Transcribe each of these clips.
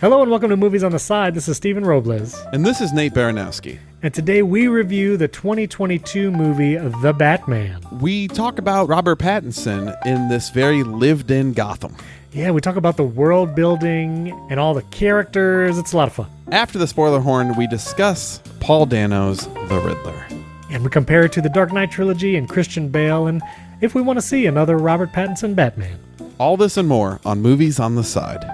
Hello and welcome to Movies on the Side. This is Stephen Robles. And this is Nate Baranowski. And today we review the 2022 movie The Batman. We talk about Robert Pattinson in this very lived in Gotham. Yeah, we talk about the world building and all the characters. It's a lot of fun. After the spoiler horn, we discuss Paul Dano's The Riddler. And we compare it to the Dark Knight trilogy and Christian Bale, and if we want to see another Robert Pattinson Batman. All this and more on Movies on the Side.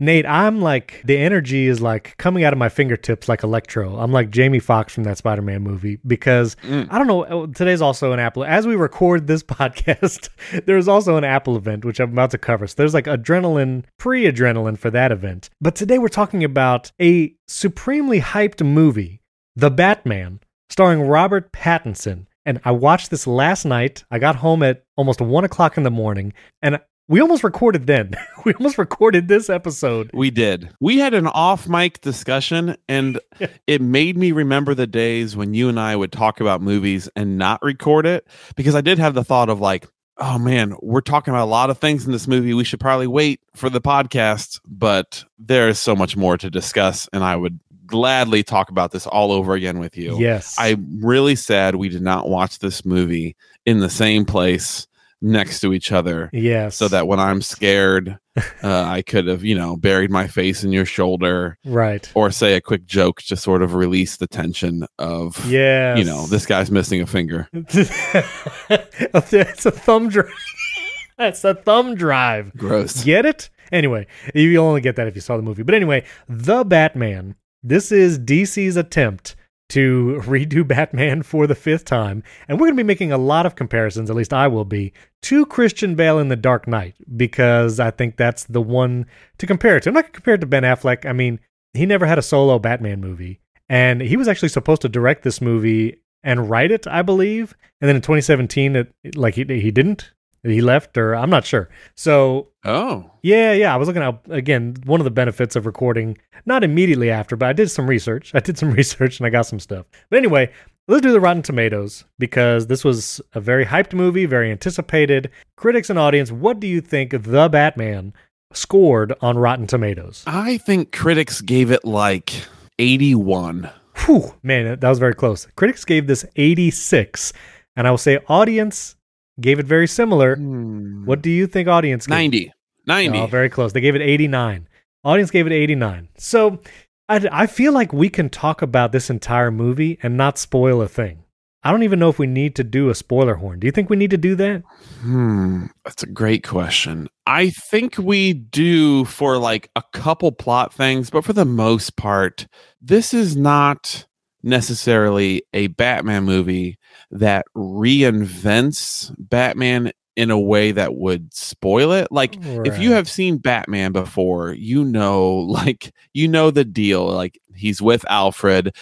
Nate, I'm like the energy is like coming out of my fingertips like electro. I'm like Jamie Foxx from that Spider-Man movie because I don't know. uh, Today's also an Apple. As we record this podcast, there's also an Apple event which I'm about to cover. So there's like adrenaline, pre-adrenaline for that event. But today we're talking about a supremely hyped movie, The Batman, starring Robert Pattinson. And I watched this last night. I got home at almost one o'clock in the morning, and we almost recorded then. we almost recorded this episode. We did. We had an off mic discussion, and it made me remember the days when you and I would talk about movies and not record it because I did have the thought of like, oh man, we're talking about a lot of things in this movie. We should probably wait for the podcast, but there is so much more to discuss, and I would gladly talk about this all over again with you. Yes. I'm really sad we did not watch this movie in the same place next to each other yes. so that when I'm scared, uh, I could have, you know, buried my face in your shoulder right. or say a quick joke to sort of release the tension of, Yes. you know, this guy's missing a finger. it's a thumb drive. It's a thumb drive. Gross. Get it? Anyway, you'll only get that if you saw the movie. But anyway, The Batman. This is DC's attempt to redo Batman for the fifth time. And we're going to be making a lot of comparisons, at least I will be, to Christian Bale in The Dark Knight, because I think that's the one to compare it to. I'm not going to compare it to Ben Affleck. I mean, he never had a solo Batman movie. And he was actually supposed to direct this movie and write it, I believe. And then in 2017, it, like he, he didn't. He left, or I'm not sure. So Oh, yeah, yeah. I was looking at again one of the benefits of recording not immediately after, but I did some research. I did some research and I got some stuff. But anyway, let's do the Rotten Tomatoes because this was a very hyped movie, very anticipated. Critics and audience, what do you think The Batman scored on Rotten Tomatoes? I think critics gave it like 81. Whew, man, that was very close. Critics gave this 86, and I will say audience gave it very similar. Hmm. What do you think audience gave? 90. 90. Oh, very close. They gave it 89. Audience gave it 89. So I, I feel like we can talk about this entire movie and not spoil a thing. I don't even know if we need to do a spoiler horn. Do you think we need to do that? Hmm, that's a great question. I think we do for like a couple plot things, but for the most part, this is not necessarily a Batman movie that reinvents Batman in a way that would spoil it. Like if you have seen Batman before, you know like you know the deal. Like he's with Alfred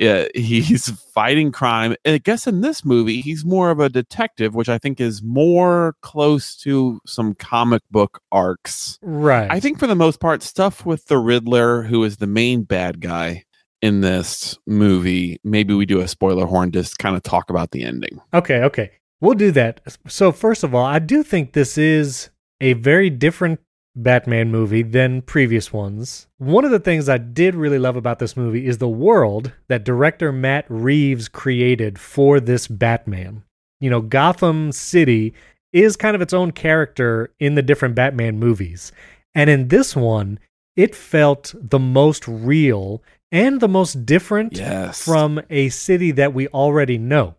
uh, he's fighting crime. And I guess in this movie, he's more of a detective, which I think is more close to some comic book arcs. Right. I think for the most part, stuff with the Riddler, who is the main bad guy in this movie, maybe we do a spoiler horn just kind of talk about the ending. Okay, okay. We'll do that. So, first of all, I do think this is a very different Batman movie than previous ones. One of the things I did really love about this movie is the world that director Matt Reeves created for this Batman. You know, Gotham City is kind of its own character in the different Batman movies. And in this one, it felt the most real and the most different Yes. from a city that we already know.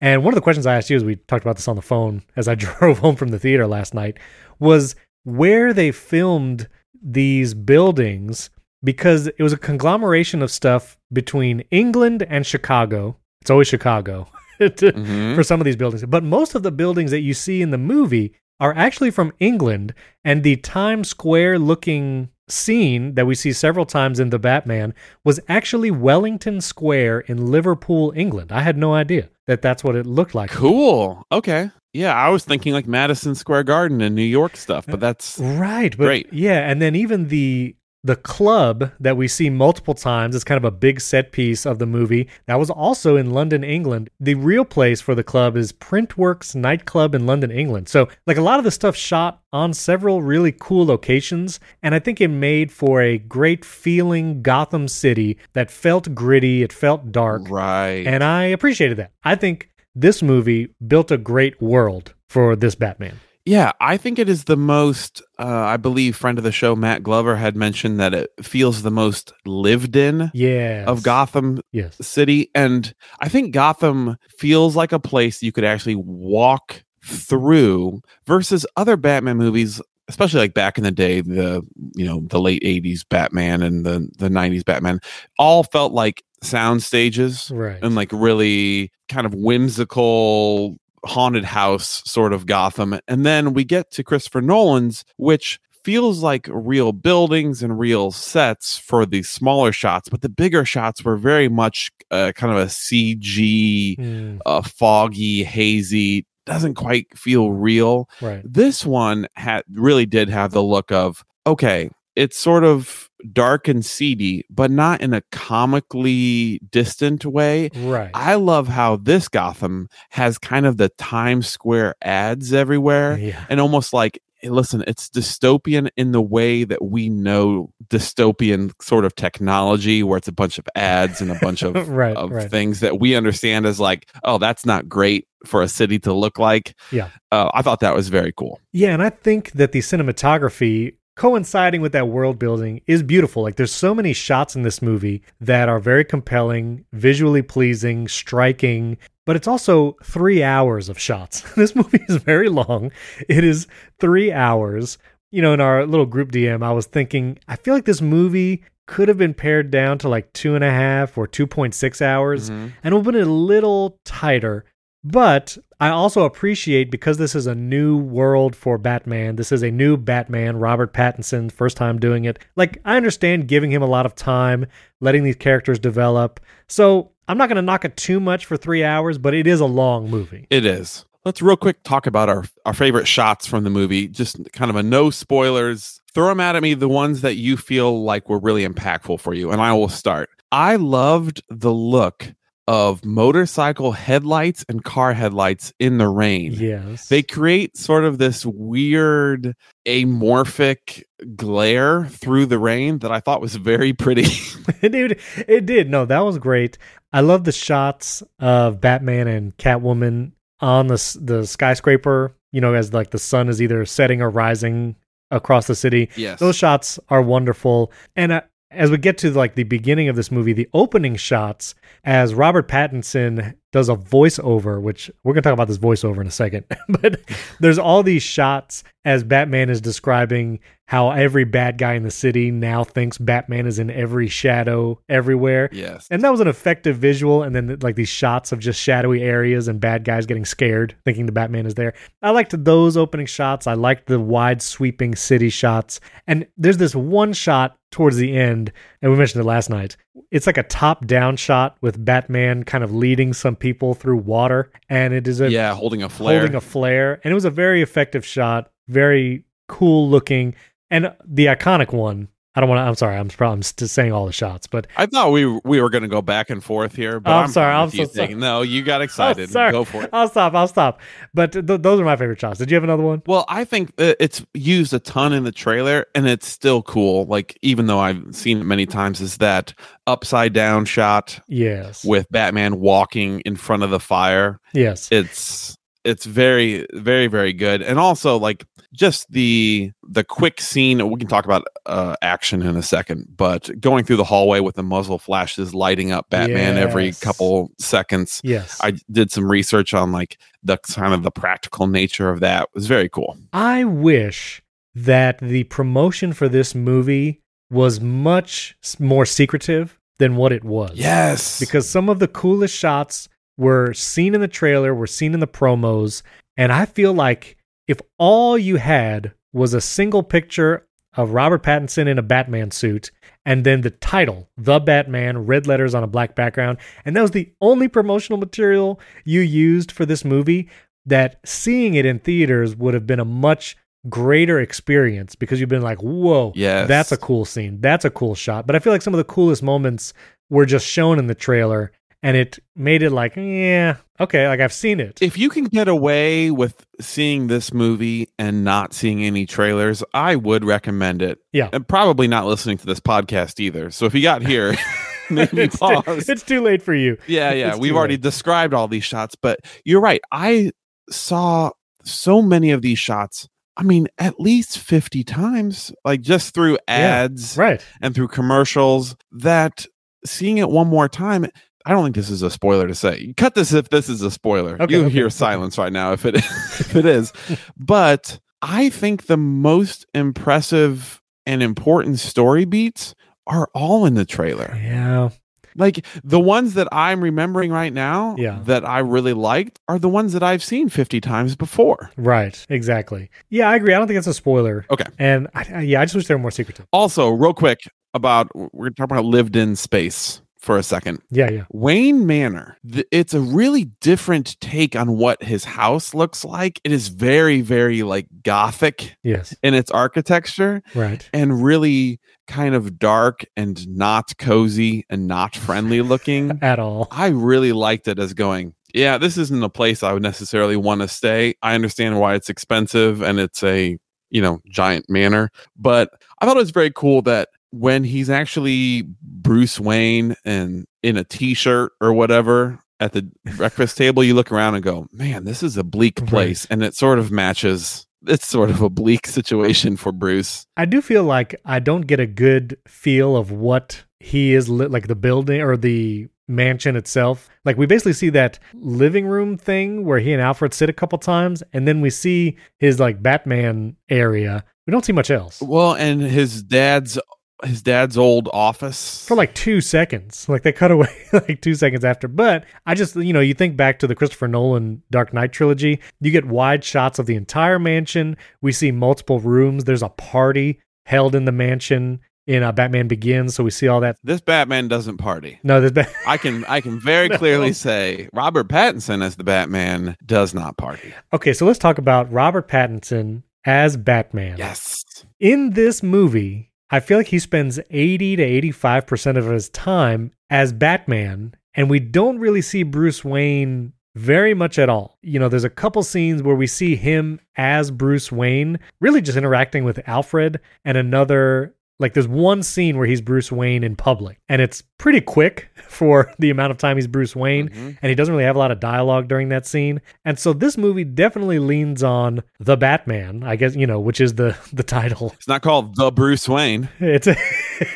And one of the questions I asked you as we talked about this on the phone as I drove home from the theater last night was where they filmed these buildings because it was a conglomeration of stuff between England and Chicago. It's always Chicago to- Mhm. for some of these buildings. But most of the buildings that you see in the movie are actually from England, and the Times Square looking scene that we see several times in The Batman was actually Wellington Square in Liverpool, England. I had no idea that that's what it looked like. Cool. Okay. Yeah, I was thinking like Madison Square Garden in New York stuff, but uh, that's Right, but Great. yeah, and then even the The club that we see multiple times is kind of a big set piece of the movie. That was also in London, England. The real place for the club is Printworks nightclub in London, England. So, like a lot of the stuff shot on several really cool locations, and I think it made for a great feeling Gotham City that felt gritty, it felt dark. Right. And I appreciated that. I think this movie built a great world for this Batman. Yeah, I think it is the most. Uh, I believe friend of the show Matt Glover had mentioned that it feels the most lived in Yeah. of Gotham Yes. City, and I think Gotham feels like a place you could actually walk through versus other Batman movies, especially like back in the day, the you know the late '80s Batman and the the '90s Batman, all felt like sound stages Right. and like really kind of whimsical haunted house sort of Gotham. And then we get to Christopher Nolan's, which feels like real buildings and real sets for the smaller shots, but the bigger shots were very much uh, kind of a CG, Mm, uh, foggy, hazy. Doesn't quite feel real. right. This one had really did have the look of okay, it's sort of dark and seedy, but not in a comically distant way. Right. I love how this Gotham has kind of the Times Square ads everywhere yeah. and almost like hey, listen, it's dystopian in the way that we know dystopian sort of technology where it's a bunch of ads and a bunch of right. of right. things that we understand as like, oh, that's not great for a city to look like. Yeah. Uh, I thought that was very cool. Yeah, and I think that the cinematography coinciding with that world building is beautiful. Like there's so many shots in this movie that are very compelling, visually pleasing, striking, but it's also 3 hours of shots. this movie is very long. It is 3 hours. You know, in our little group DM, I was thinking, I feel like this movie could have been pared down to like two and a half or 2.6 hours mm-hmm. and it would have been a little tighter. But I also appreciate because this is a new world for Batman. This is a new Batman, Robert Pattinson, first time doing it. Like, I understand giving him a lot of time, letting these characters develop. So I'm not going to knock it too much for three hours, but it is a long movie. It is. Let's real quick talk about our our favorite shots from the movie. Just kind of a no spoilers. Throw them out at me. The ones that you feel like were really impactful for you, and I will start. I loved the look of motorcycle headlights and car headlights in the rain. Yes. They create sort of this weird amorphic glare through the rain that I thought was very pretty. Dude, it did. No, that was great. I love the shots of Batman and Catwoman on the the skyscraper. You know, as like the sun is either setting or rising across the city. yes. Those shots are wonderful. And uh, as we get to like the beginning of this movie, the opening shots, as Robert Pattinson does a voiceover, which we're gonna talk about this voiceover in a second, but there's all these shots as Batman is describing how every bad guy in the city now thinks Batman is in every shadow everywhere. yes. And that was an effective visual. And then like these shots of just shadowy areas and bad guys getting scared, thinking the Batman is there. I liked those opening shots. I liked the wide sweeping city shots. And there's this one shot towards the end, and we mentioned it last night. It's like a top down shot with Batman kind of leading some people through water. And it is a yeah, holding a flare. holding a flare. And it was a very effective shot, very cool looking. And the iconic one, I don't want to, I'm sorry, I'm probably I'm just saying all the shots, but I thought we we were going to go back and forth here, but I'm I'm, sorry, I'm so sorry. No, you got excited. Oh, sorry. Go for it. I'll stop. I'll stop. But th- those are my favorite shots. Did you have another one? Well, I think uh, it's used a ton in the trailer, and it's still cool. Like even though I've seen it many times, is that upside down shot Yes. with Batman walking in front of the fire. yes. It's it's very very very good, and also like just the the quick scene. We can talk about uh, action in a second, but going through the hallway with the muzzle flashes lighting up Batman every couple seconds. yes. I did some research on like the kind of the practical nature of that. It was very cool. I wish that the promotion for this movie was much more secretive than what it was. Yes. Because some of the coolest shots were seen in the trailer, were seen in the promos, and I feel like if all you had was a single picture of Robert Pattinson in a Batman suit and then the title, The Batman, red letters on a black background, and that was the only promotional material you used for this movie, that seeing it in theaters would have been a much greater experience because you've been like, whoa, Yes. that's a cool scene. That's a cool shot. But I feel like some of the coolest moments were just shown in the trailer and it made it like, yeah, okay, like I've seen it. if you can get away with seeing this movie and not seeing any trailers, I would recommend it. Yeah. And probably not listening to this podcast either. So if you got here, maybe it's, pause. too, it's too late for you. yeah, yeah. it's We've already late. described all these shots, but you're right. I saw so many of these shots. I mean, at least 50 times, like just through ads Right. and through commercials, that seeing it one more time, I don't think this is a spoiler to say. Cut this if this is a spoiler. Okay, you okay, hear okay. silence right now if it if it is. but I think the most impressive and important story beats are all in the trailer. Yeah. Like the ones that I'm remembering right now Yeah. that I really liked are the ones that I've seen 50 times before. Right. Exactly. Yeah, I agree. I don't think it's a spoiler. Okay. And I, yeah, I just wish there were more secretive. Also, real quick about we're talking about lived in space for a second. Yeah. Yeah. Wayne Manor, th- it's a really different take on what his house looks like. It is very, very like gothic Yes. in its architecture Right. and really kind of dark and not cozy and not friendly looking. At all. I really liked it as going, yeah, this isn't a place I would necessarily want to stay. I understand why it's expensive and it's a, you know, giant manor, but I thought it was very cool that when he's actually Bruce Wayne and in a t-shirt or whatever at the breakfast table, you look around and go, man, this is a bleak Right. place. And it sort of matches. It's sort of a bleak situation for Bruce. I do feel like I don't get a good feel of what he is li- like the building or the mansion itself. Like we basically see that living room thing where he and Alfred sit a couple times, and then we see his like Batman area. We don't see much else Well, and his dad's his dad's old office for like two seconds. Like they cut away like two seconds after. But I just you know you think back to the Christopher Nolan Dark Knight trilogy. You get wide shots of the entire mansion. We see multiple rooms. There's a party held in the mansion in uh, Batman Begins, so we see all that this Batman doesn't party. No, there's been I can I can very No. clearly say Robert Pattinson as the Batman does not party. okay. So let's talk about Robert Pattinson as Batman. Yes. In this movie, I feel like he spends eighty to eighty-five percent of his time as Batman, and we don't really see Bruce Wayne very much at all. You know, there's a couple scenes where we see him as Bruce Wayne, really just interacting with Alfred, and another. Like there's one scene where he's Bruce Wayne in public, and it's pretty quick for the amount of time he's Bruce Wayne Mhm. and he doesn't really have a lot of dialogue during that scene. And so this movie definitely leans on the Batman, I guess, you know, which is the the title. It's not called the Bruce Wayne. It's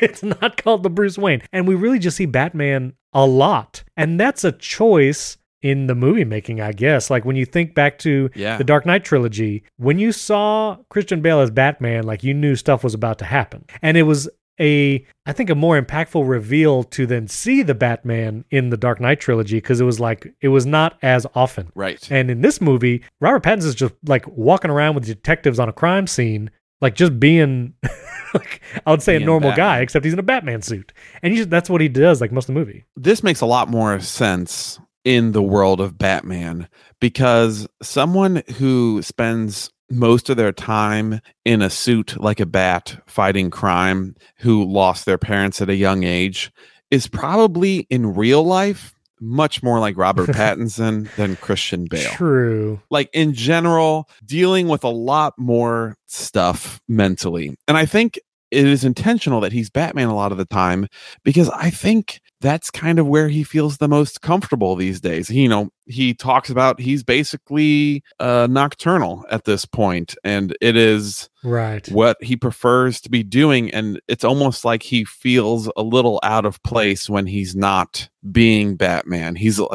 it's not called the Bruce Wayne. And we really just see Batman a lot. And that's a choice in the movie making, I guess. Like when you think back to Yeah. the Dark Knight trilogy, when you saw Christian Bale as Batman, like you knew stuff was about to happen. And it was a I think a more impactful reveal to then see the Batman in the Dark Knight trilogy because it was like it was not as often. Right. And in this movie, Robert Pattinson's just like walking around with detectives on a crime scene, like just being like I would say a Being normal guy, except he's in a Batman suit. And he just, that's what he does like most of the movie. this makes a lot more sense in the world of Batman because someone who spends most of their time in a suit like a bat fighting crime who lost their parents at a young age is probably in real life much more like Robert Pattinson than Christian Bale. True. like in general dealing with a lot more stuff mentally and i think it is intentional that he's batman a lot of the time because i think that's kind of where he feels the most comfortable these days. You know he talks about he's basically uh nocturnal at this point and it is Right. what he prefers to be doing and it's almost like he feels a little out of place when he's not being batman he's uh,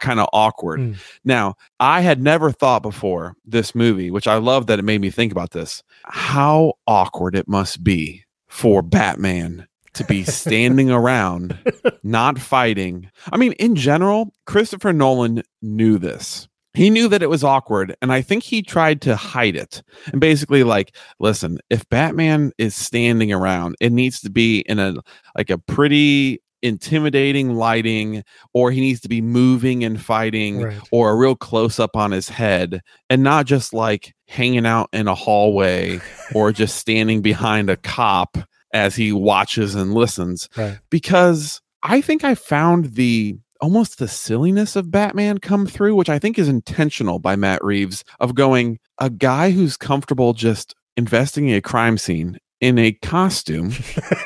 kind of awkward Mm. now i had never thought before this movie which i love that it made me think about this how awkward it must be for batman to be standing around not fighting i mean in general christopher nolan knew this he knew that it was awkward and i think he tried to hide it and basically like listen if batman is standing around it needs to be in a like a pretty intimidating lighting or he needs to be moving and fighting Right. or a real close up on his head and not just like hanging out in a hallway or just standing behind a cop as he watches and listens Right. because I think I found the almost the silliness of Batman come through, which I think is intentional by Matt Reeves of going a guy who's comfortable just investing in a crime scene in a costume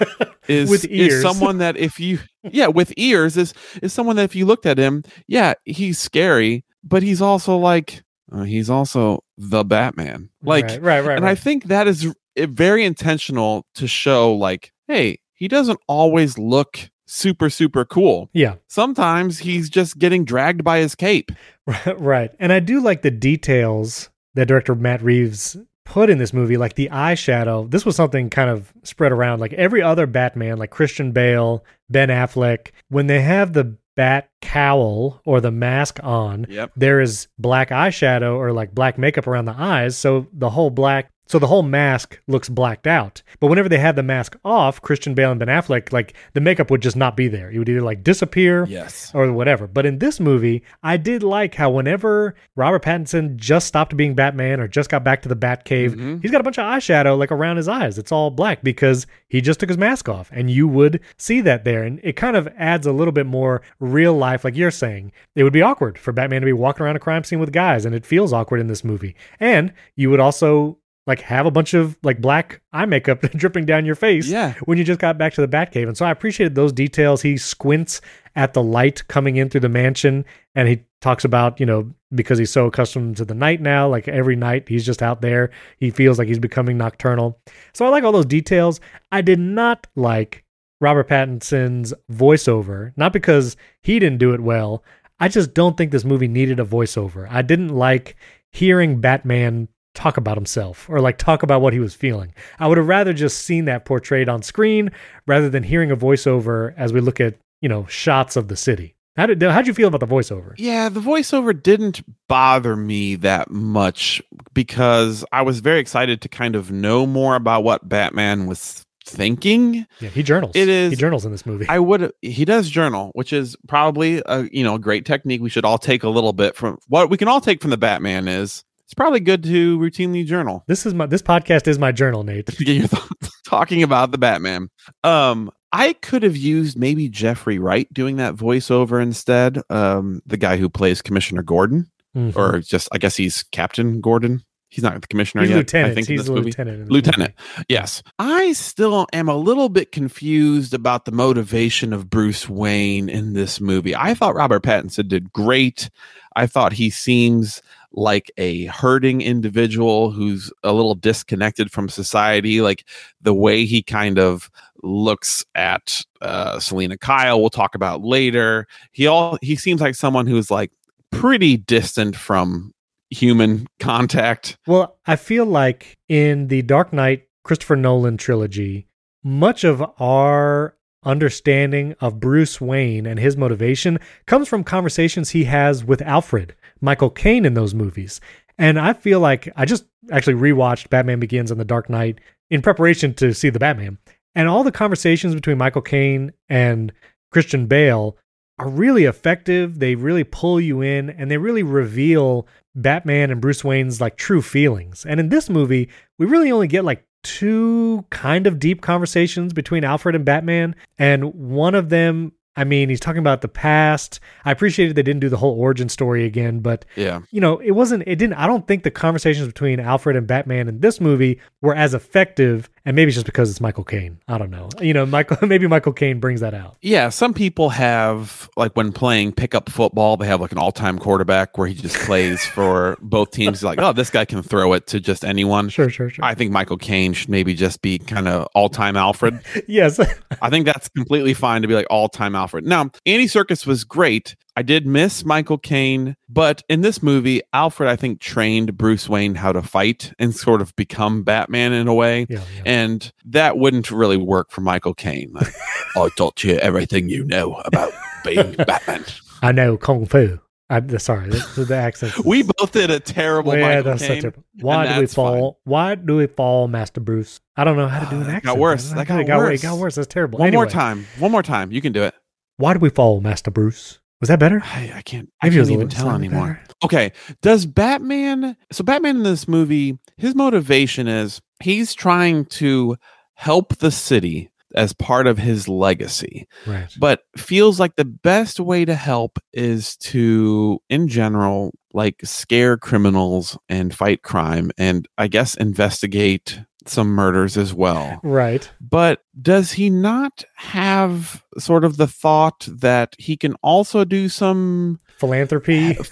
is, With ears. is someone that if you yeah with ears is is someone that if you looked at him yeah he's scary but he's also like uh, he's also the Batman like right, right, right. and I think that is very intentional to show like hey he doesn't always look super super cool yeah, sometimes he's just getting dragged by his cape right. And I do like the details that director Matt Reeves put in this movie, like the eyeshadow. This was something kind of spread around. Like every other Batman, like Christian Bale, Ben Affleck, when they have the bat cowl or the mask on, yep there is black eyeshadow or like black makeup around the eyes. So the whole black, so the whole mask looks blacked out. But whenever they had the mask off, Christian Bale and Ben Affleck, like the makeup would just not be there. It would either like disappear yes or whatever. But in this movie, I did like how whenever Robert Pattinson just stopped being Batman or just got back to the Batcave, Mhm. he's got a bunch of eyeshadow like around his eyes. It's all black because he just took his mask off, and you would see that there, and it kind of adds a little bit more real life, like you're saying. It would be awkward for Batman to be walking around a crime scene with guys, and it feels awkward in this movie. And you would also like have a bunch of like black eye makeup dripping down your face yeah when you just got back to the Batcave. And so I appreciated those details. He squints at the light coming in through the mansion and he talks about, you know, because he's so accustomed to the night now, like every night he's just out there. He feels like he's becoming nocturnal. So I like all those details. I did not like Robert Pattinson's voiceover, not because he didn't do it well. I just don't think this movie needed a voiceover. I didn't like hearing Batman talk about himself or like talk about what he was feeling. I would have rather just seen that portrayed on screen rather than hearing a voiceover as we look at, you know, shots of the city. How did how'd you feel about the voiceover? Yeah, the voiceover didn't bother me that much because I was very excited to kind of know more about what Batman was thinking. Yeah, he journals. It is- he journals in this movie. I would he does journal, which is probably a you know a great technique. We should all take a little bit from what we can all take from the Batman is it's probably good to routinely journal. this is my this podcast is my journal, Nate. get your thoughts talking about the Batman. Um, I could have used maybe Jeffrey Wright doing that voiceover instead. Um, the guy who plays Commissioner Gordon, Mhm. or just I guess he's Captain Gordon. He's not the commissioner he's yet. lieutenant. I think in he's this a movie. lieutenant. Lieutenant. movie. Yes. I still am a little bit confused about the motivation of Bruce Wayne in this movie. I thought Robert Pattinson did great. I thought he seems like a hurting individual who's a little disconnected from society. Like the way he kind of looks at uh, Selina Kyle, we'll talk about later. He all he seems like someone who's like pretty distant from human contact. Well, I feel like in the Dark Knight Christopher Nolan trilogy, much of our understanding of Bruce Wayne and his motivation comes from conversations he has with Alfred, Michael Caine in those movies. And I feel like I just actually rewatched Batman Begins and The Dark Knight in preparation to see the Batman. And all the conversations between Michael Caine and Christian Bale are really effective. They really pull you in and they really reveal Batman and Bruce Wayne's like true feelings. And in this movie, we really only get like two kind of deep conversations between Alfred and Batman. And one of them, I mean, he's talking about the past. I appreciated they didn't do the whole origin story again, but Yeah. you know, it wasn't, it didn't, I don't think the conversations between Alfred and Batman in this movie were as effective. And maybe it's just because it's Michael Caine. I don't know. You know, Michael, maybe Michael Caine brings that out. Yeah, some people have like when playing pickup football, they have like an all-time quarterback where he just plays for both teams. Like, oh, this guy can throw it to just anyone. Sure, sure, sure. I think Michael Caine should maybe just be kind of all-time Alfred. yes. I think that's completely fine to be like all-time Alfred. Now, Andy Serkis was great. I did miss Michael Caine, but in this movie, Alfred I think trained Bruce Wayne how to fight and sort of become Batman in a way. yeah, yeah. And that wouldn't really work for Michael Caine. Like, I taught you everything you know about being Batman. I know Kung Fu. I'm sorry, the, the accent. We both did a terrible yeah, Michael that's so Caine. terrible. Why do we fall? Why do we fall, Master Bruce? I don't know how to do an accent. got worse. That don't got worse. It got worse. That's terrible. One more time. One more time. You can do it. Why do we fall, Master Bruce? Was that better? I, I can't. I Maybe was can't even tell anymore. better. Okay. Does Batman? So Batman in this movie, his motivation is he's trying to help the city as part of his legacy, Right. but feels like the best way to help is to, in general, like scare criminals and fight crime, and I guess investigate some murders as well. Right. But does he not have sort of the thought that he can also do some Philanthropy. Uh,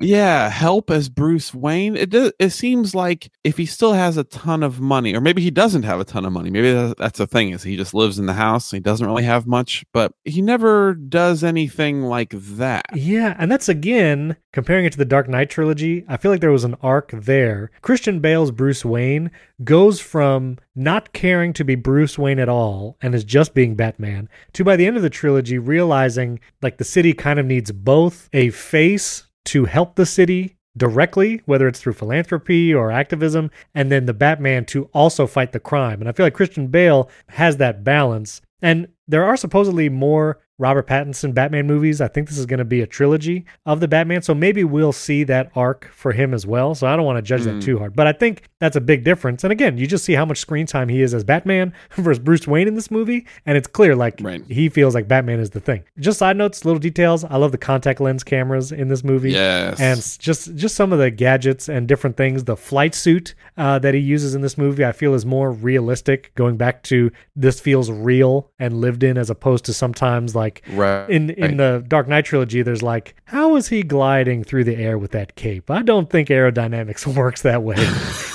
yeah, help as Bruce Wayne. It does, it seems like if he still has a ton of money, or maybe he doesn't have a ton of money. Maybe that's the thing is he just lives in the house. He doesn't really have much, but he never does anything like that. Yeah, and that's again comparing it to the Dark Knight trilogy. I feel like there was an arc there. Christian Bale's Bruce Wayne goes from not caring to be Bruce Wayne at all and is just being Batman to by the end of the trilogy realizing like the city kind of needs both a face to help the city directly, whether it's through philanthropy or activism, and then the Batman to also fight the crime. And I feel like Christian Bale has that balance. And there are supposedly more Robert Pattinson Batman movies. I think this is going to be a trilogy of the Batman. So maybe we'll see that arc for him as well. So I don't want to judge Mm. that too hard. But I think that's a big difference. And again, you just see how much screen time he is as Batman versus Bruce Wayne in this movie. And it's clear like Right. he feels like Batman is the thing. Just side notes, little details. I love the contact lens cameras in this movie Yes. and just just some of the gadgets and different things. The flight suit uh, that he uses in this movie, I feel, is more realistic. Going back to this feels real and lived in, as opposed to sometimes like right. in in the Dark Knight trilogy. There's like, how is he gliding through the air with that cape? I don't think aerodynamics works that way.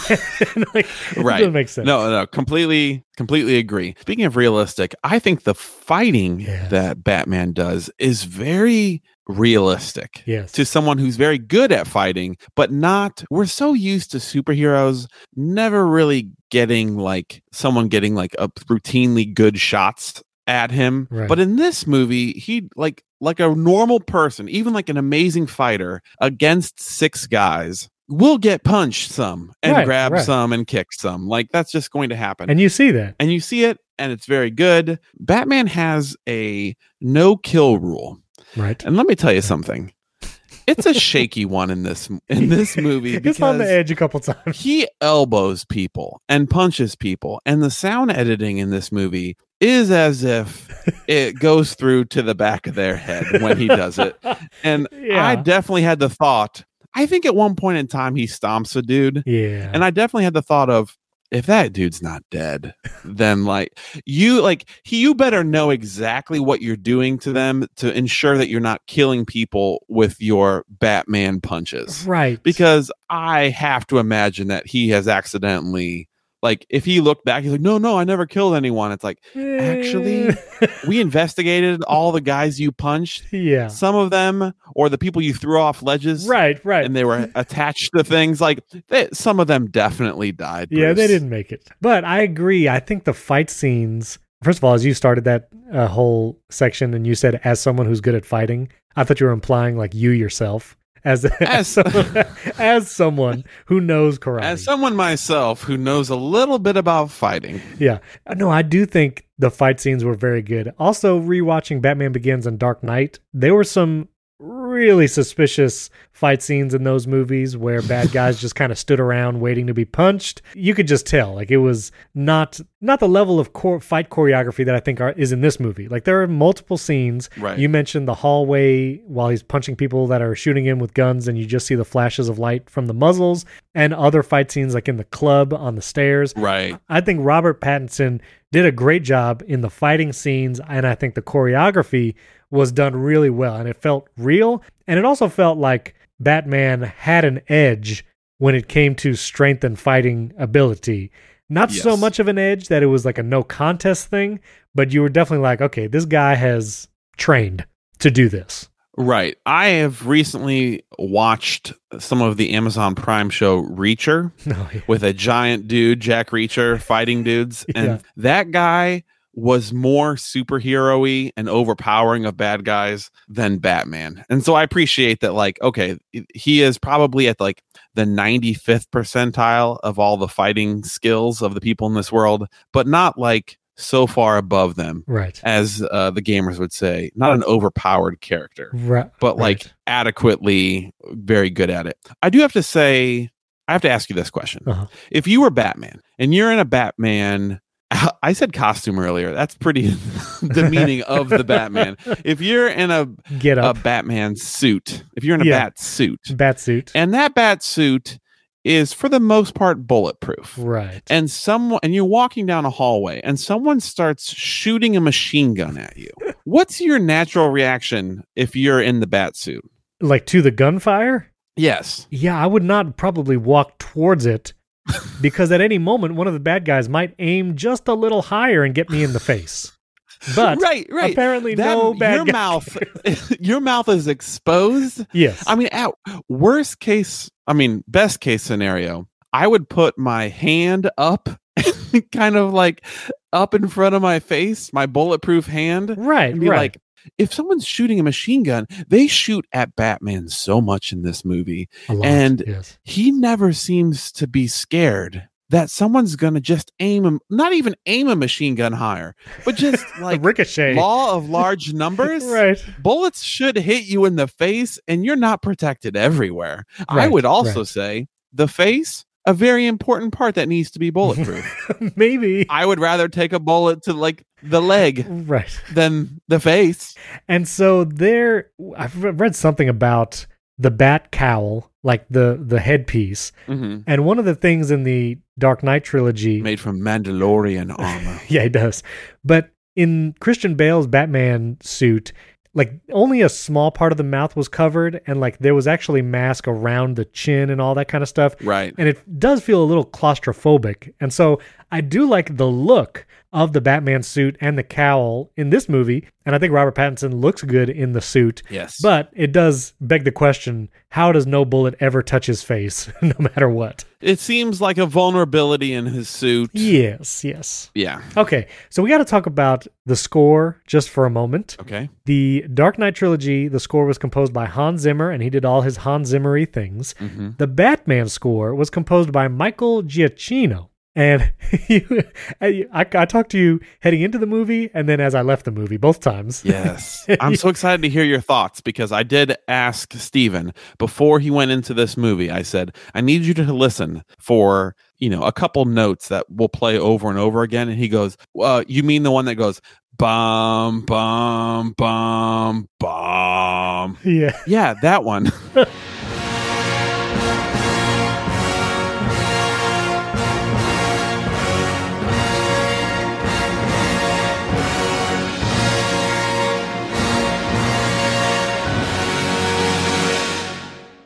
Like, it right. doesn't make sense. No, no, completely, completely agree. Speaking of realistic, I think the fighting Yes. that Batman does is very realistic. Yes. To someone who's very good at fighting, but not, we're so used to superheroes never really getting like someone getting like a routinely good shots at him. Right. But in this movie, he like, like a normal person, even like an amazing fighter against six guys will get punched some and Right, grab right. some and kick some. Like that's just going to happen. and you see that. and you see it and it's very good. Batman has a no kill rule. Right. And let me tell you something. It's a shaky one in this in this movie it's on the edge a couple times. he elbows people and punches people and the sound editing in this movie is as if it goes through to the back of their head when he does it. And Yeah. I definitely had the thought, I think at one point in time he stomps a dude Yeah. and I definitely had the thought of if that dude's not dead, then like you like he you better know exactly what you're doing to them to ensure that you're not killing people with your Batman punches. right. Because I have to imagine that he has accidentally like if he looked back, he's like, No, no, I never killed anyone. It's like actually, we investigated all the guys you punched. yeah. Some of them or the people you threw off ledges Right, right. and they were attached to things like they, some of them definitely died. Yeah, they didn't make it. But I agree. I think the fight scenes, first of all, as you started that uh, whole section and you said, as someone who's good at fighting, I thought you were implying like you yourself. As, as, As- someone, as someone who knows karate. As someone myself who knows a little bit about fighting, yeah. Uh, No, I do think the fight scenes were very good. Also, rewatching Batman Begins and Dark Knight, there were some really suspicious fight scenes in those movies where bad guys just kind of stood around waiting to be punched. You could just tell like it was not not the level of core fight choreography that I think are, is in this movie. Like there are multiple scenes. Right. You mentioned the hallway while he's punching people that are shooting him with guns and you just see the flashes of light from the muzzles and other fight scenes like in the club on the stairs. right? I think Robert Pattinson did a great job in the fighting scenes, and I think the choreography was done really well, and it felt real, and it also felt like Batman had an edge when it came to strength and fighting ability. Not so much of an edge that it was like a no contest thing, but you were definitely like, okay, this guy has trained to do this. Right. I have recently watched some of the Amazon Prime show Reacher No, oh, yeah. with a giant dude, Jack Reacher, fighting dudes, and Yeah. that guy was more superhero-y and overpowering of bad guys than Batman. And so I appreciate that like okay, he is probably at like the 95th percentile of all the fighting skills of the people in this world, but not like so far above them, Right. as uh, the gamers would say, not an overpowered character, Right. but like adequately very good at it. I do have to say, I have to ask you this question: Uh-huh. If you were Batman and you're in a Batman, I said costume earlier. That's pretty the meaning of the Batman. If you're in a get a. Batman suit, if you're in a Yeah. bat suit, bat suit. and that bat suit is for the most part bulletproof right. and someone and you're walking down a hallway and someone starts shooting a machine gun at you what's your natural reaction if you're in the bat suit like to the gunfire? yes Yeah, I would not probably walk towards it because at any moment one of the bad guys might aim just a little higher and get me in the face. But right right apparently That- no bad your mouth your mouth is exposed Yes. i mean at worst case i mean best case scenario i would put my hand up kind of like up in front of my face my bulletproof hand right, and be right. like, if someone's shooting a machine gun, they shoot at Batman so much in this movie. Lot, and- yes. He never seems to be scared that someone's gonna just aim him, not even aim a machine gun higher, but just like ricochet. law of large numbers. right. Bullets should hit you in the face, and you're not protected everywhere. I would also right. say the face. A very important part that needs to be bulletproof. Maybe. I would rather take a bullet to like the leg Right. than the face. And so there I've read something about the bat cowl, like the the headpiece. Mm-hmm. And one of the things in the Dark Knight trilogy made from Mandalorian armor. Yeah, he does. But in Christian Bale's Batman suit, like only a small part of the mouth was covered and like there was actually mask around the chin and all that kind of stuff. right. And it does feel a little claustrophobic. And so I do like the look of the Batman suit and the cowl in this movie. And I think Robert Pattinson looks good in the suit. Yes. But it does beg the question how does no bullet ever touch his face, no matter what? it seems like a vulnerability in his suit. Yes, yes. Yeah. Okay, so we got to talk about the score just for a moment. Okay. The Dark Knight trilogy, the score was composed by Hans Zimmer, and he did all his Hans Zimmery things. Mm-hmm. The Batman score was composed by Michael Giacchino. And you, I, I talked to you heading into the movie and then as I left the movie both times. Yes. I'm so excited to hear your thoughts because I did ask Stephen before he went into this movie. I said, I need you to listen for, you know, a couple notes that will play over and over again. And he goes, uh, You mean the one that goes, bum, bum, bum, bum? Yeah. Yeah, that one.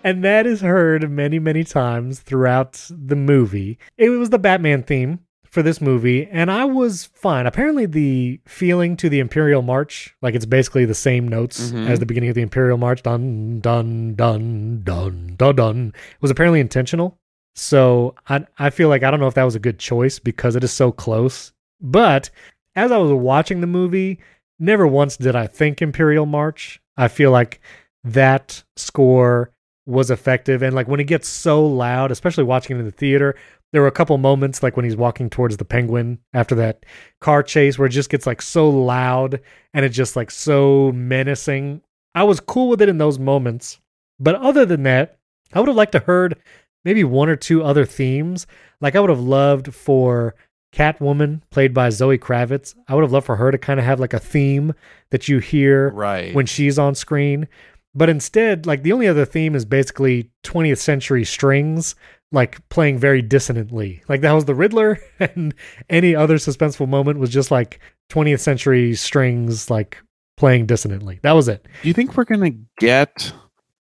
And that is heard many, many times throughout the movie. It was the Batman theme for this movie, and I was fine. Apparently, the feeling to the Imperial March, like it's basically the same notes Mhm. as the beginning of the Imperial March, dun, dun, dun, dun, dun, dun, was apparently intentional. So I, I feel like I don't know if that was a good choice because it is so close. But as I was watching the movie, never once did I think Imperial March. I feel like that score was effective. And like when it gets so loud, especially watching it in the theater, there were a couple moments like when he's walking towards the penguin after that car chase where it just gets like so loud and it's just like so menacing. I was cool with it in those moments. But other than that, I would have liked to heard maybe one or two other themes. Like I would have loved for Catwoman, played by Zoe Kravitz. I would have loved for her to kind of have like a theme that you hear right. when she's on screen. But instead, like the only other theme is basically 20th century strings, like playing very dissonantly. Like that was the Riddler, and any other suspenseful moment was just like 20th century strings, like playing dissonantly. That was it. Do you think we're going to get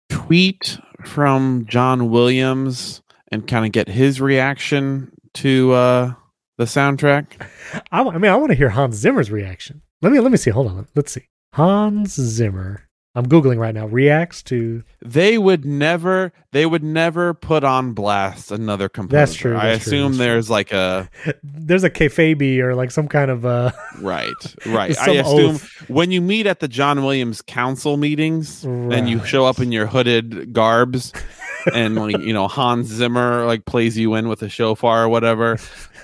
tweet from John Williams and kind of get his reaction to uh the soundtrack? I, I mean, I want to hear Hans Zimmer's reaction. Let me let me see. Hold on. Let's see. Hans Zimmer. I'm googling right now. Reacts to They would never they would never put on blast another composer. That's true, I that's true, assume true. there's like a there's a kayfabe or like some kind of uh right, right. I assume oath. when you meet at the John Williams council meetings and you show up in your hooded garbs, and like you know Hans Zimmer like plays you in with a shofar or whatever.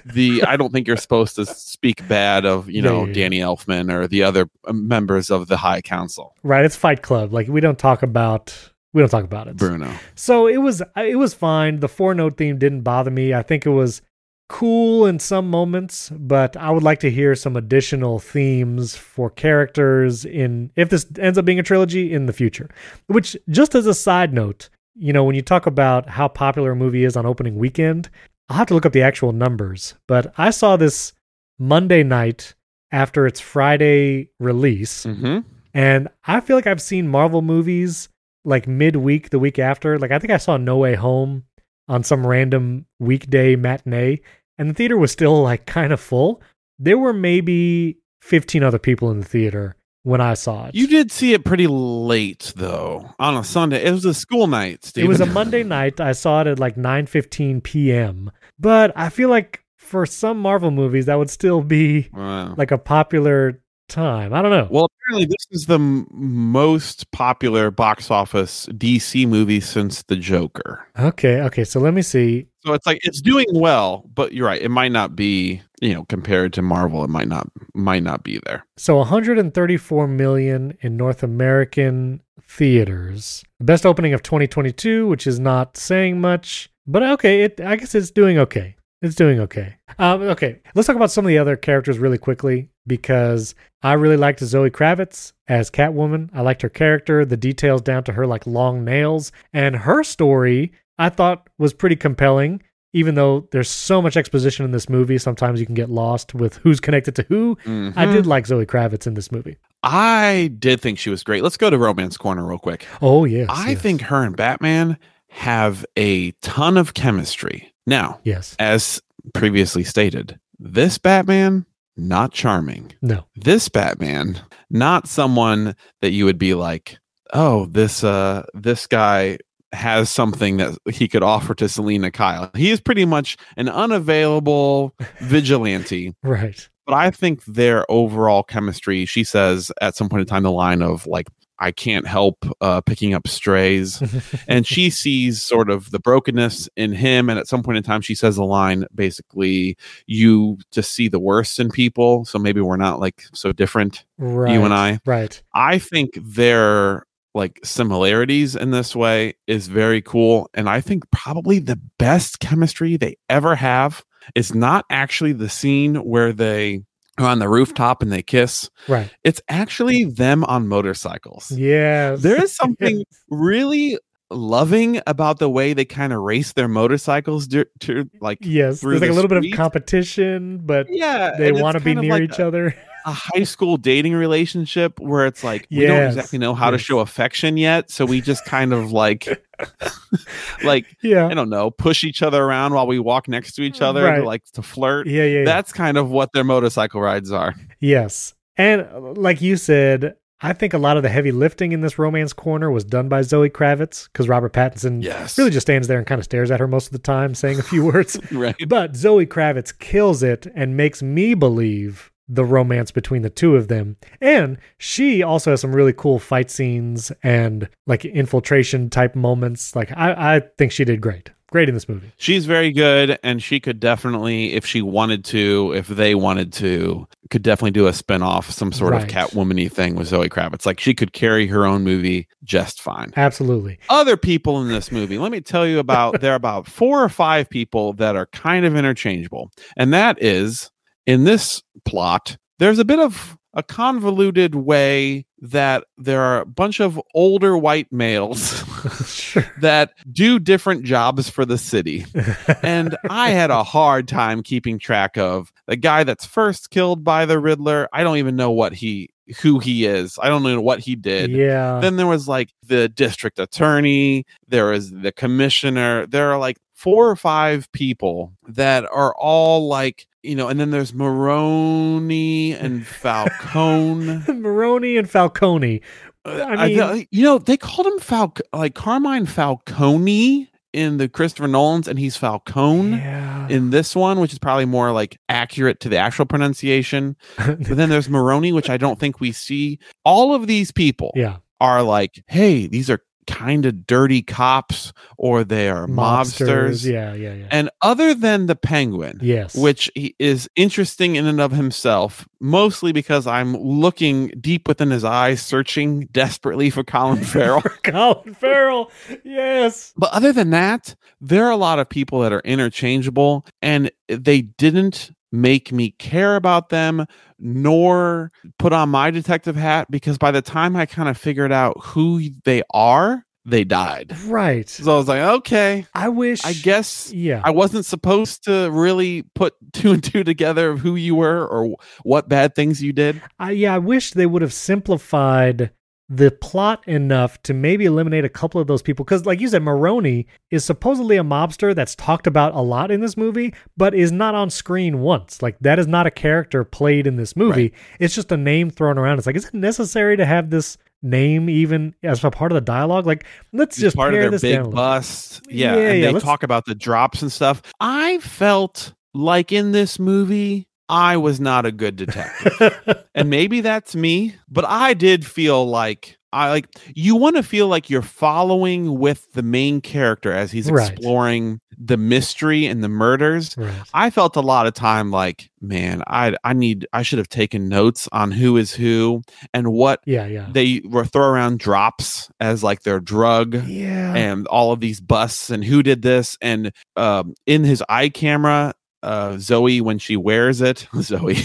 The I don't think you're supposed to speak bad of you know yeah, yeah. Danny Elfman or the other uh, members of the High Council. right, it's Fight Club. Like we don't talk about we don't talk about it. Bruno. So it was it was fine. The four note theme didn't bother me. I think it was cool in some moments, but I would like to hear some additional themes for characters in if this ends up being a trilogy in the future. Which just as a side note, you know, when you talk about how popular a movie is on opening weekend, I'll have to look up the actual numbers, but I saw this Monday night after its Friday release. Mm-hmm. And I feel like I've seen Marvel movies like midweek, the week after. Like I think I saw No Way Home on some random weekday matinee, and the theater was still like kind of full. There were maybe 15 other people in the theater when I saw it. You did see it pretty late though on a Sunday. It was a school night. it was a Monday night. I saw it at like 9:15 p.m. But I feel like for some Marvel movies that would still be Wow. like a popular time. I don't know. Well, apparently this is the m- most popular box office DC movie since The Joker. Okay, okay. So let me see. So it's like it's doing well, but you're right. It might not be, you know, compared to Marvel, it might not might not be there. So 134 million in North American theaters. Best opening of 2022, which is not saying much, but okay, it I guess it's doing okay. It's doing okay. Um, okay, let's talk about some of the other characters really quickly because I really liked Zoe Kravitz as Catwoman. I liked her character, the details down to her like long nails, and her story I thought was pretty compelling. Even though there's so much exposition in this movie, sometimes you can get lost with who's connected to who. I Mhm. did like Zoe Kravitz in this movie. I did think she was great. Let's go to Romance Corner real quick. Oh yes, I yes, think her and Batman have a ton of chemistry. Now, yes. as previously stated, this Batman not charming. No, this Batman, not someone that you would be like, oh, this uh this guy has something that he could offer to Selina Kyle. He is pretty much an unavailable vigilante. right. But I think their overall chemistry, she says at some point in time the line of like I can't help uh, picking up strays. and she sees sort of the brokenness in him. And at some point in time, she says a line basically, you just see the worst in people. So maybe we're not like so different. right. and I. Right. I think their like similarities in this way is very cool. And I think probably the best chemistry they ever have is not actually the scene where they on the rooftop and they kiss. Right. It's actually them on motorcycles Yes. there is something really loving about the way they kind of race their motorcycles to, to like yes. There's like a little bit of competition, but yeah they want to be near like each a, other. A high school dating relationship where it's like we don't exactly know how to show affection yet so we just kind of like like yeah. i don't know push each other around while we walk next to each other Right. to like to flirt Yeah. Yeah. yeah. that's kind of what their motorcycle rides are Yes. And uh, like you said, I think a lot of the heavy lifting in this romance corner was done by Zoe Kravitz because Robert Pattinson yes really just stands there and kind of stares at her most of the time, saying a few words. right But Zoe Kravitz kills it and makes me believe the romance between the two of them. And she also has some really cool fight scenes and like infiltration type moments. Like I, I think she did great. Great in this movie. She's very good, and she could definitely, if she wanted to, if they wanted to, could definitely do a spin-off, some sort Right. of Catwoman-y thing with Zoe Kravitz. Like she could carry her own movie just fine. Absolutely. Other people in this movie, let me tell you about there are about four or five people that are kind of interchangeable. And that is in this plot, there's a bit of a convoluted way that there are a bunch of older white males sure. that do different jobs for the city. And I had a hard time keeping track of the guy that's first killed by the Riddler. I don't even know what he who he is. I don't know what he did. yeah. Then there was like the district attorney, there is the commissioner. There are like four or five people that are all like, you know, and then there's Maroni and Falcone. Maroni and Falcone. Uh, I mean- th- you know, they called him Falc like Carmine Falcone in the Christopher Nolan's, and he's Falcone Yeah. in this one, which is probably more like accurate to the actual pronunciation. But then there's Maroni, which I don't think we see. All of these people yeah. are like, hey, these are kind of dirty cops or they are mobsters. Yeah, yeah, yeah. And other than the penguin, yes. which he is interesting in and of himself, mostly because I'm looking deep within his eyes, searching desperately for Colin Farrell. Colin Farrell. Yes. But other than that, there are a lot of people that are interchangeable and they didn't make me care about them nor put on my detective hat because by the time I kind of figured out who they are, they died. Right. So I was like, okay. I wish I guess Yeah. I wasn't supposed to really put two and two together of who you were or what bad things you did. I yeah, I wish they would have simplified the plot enough to maybe eliminate a couple of those people because like you said Maroni is supposedly a mobster that's talked about a lot in this movie but is not on screen once like that is not a character played in this movie Right. it's just a name thrown around it's like is it necessary to have this name even as a part of the dialogue like let's He's just part of their this big bust. Yeah. Yeah, and yeah, they let's- talk about the drops and stuff. I felt like in this movie, I was not a good detective. and maybe that's me, but I did feel like I like you want to feel like you're following with the main character as he's Right. exploring the mystery and the murders. right I felt a lot of time like, man, I I need I should have taken notes on who is who and what yeah yeah they were throw around drops as like their drug yeah and all of these busts and who did this and um in his eye camera uh zoe when she wears it. Zoe.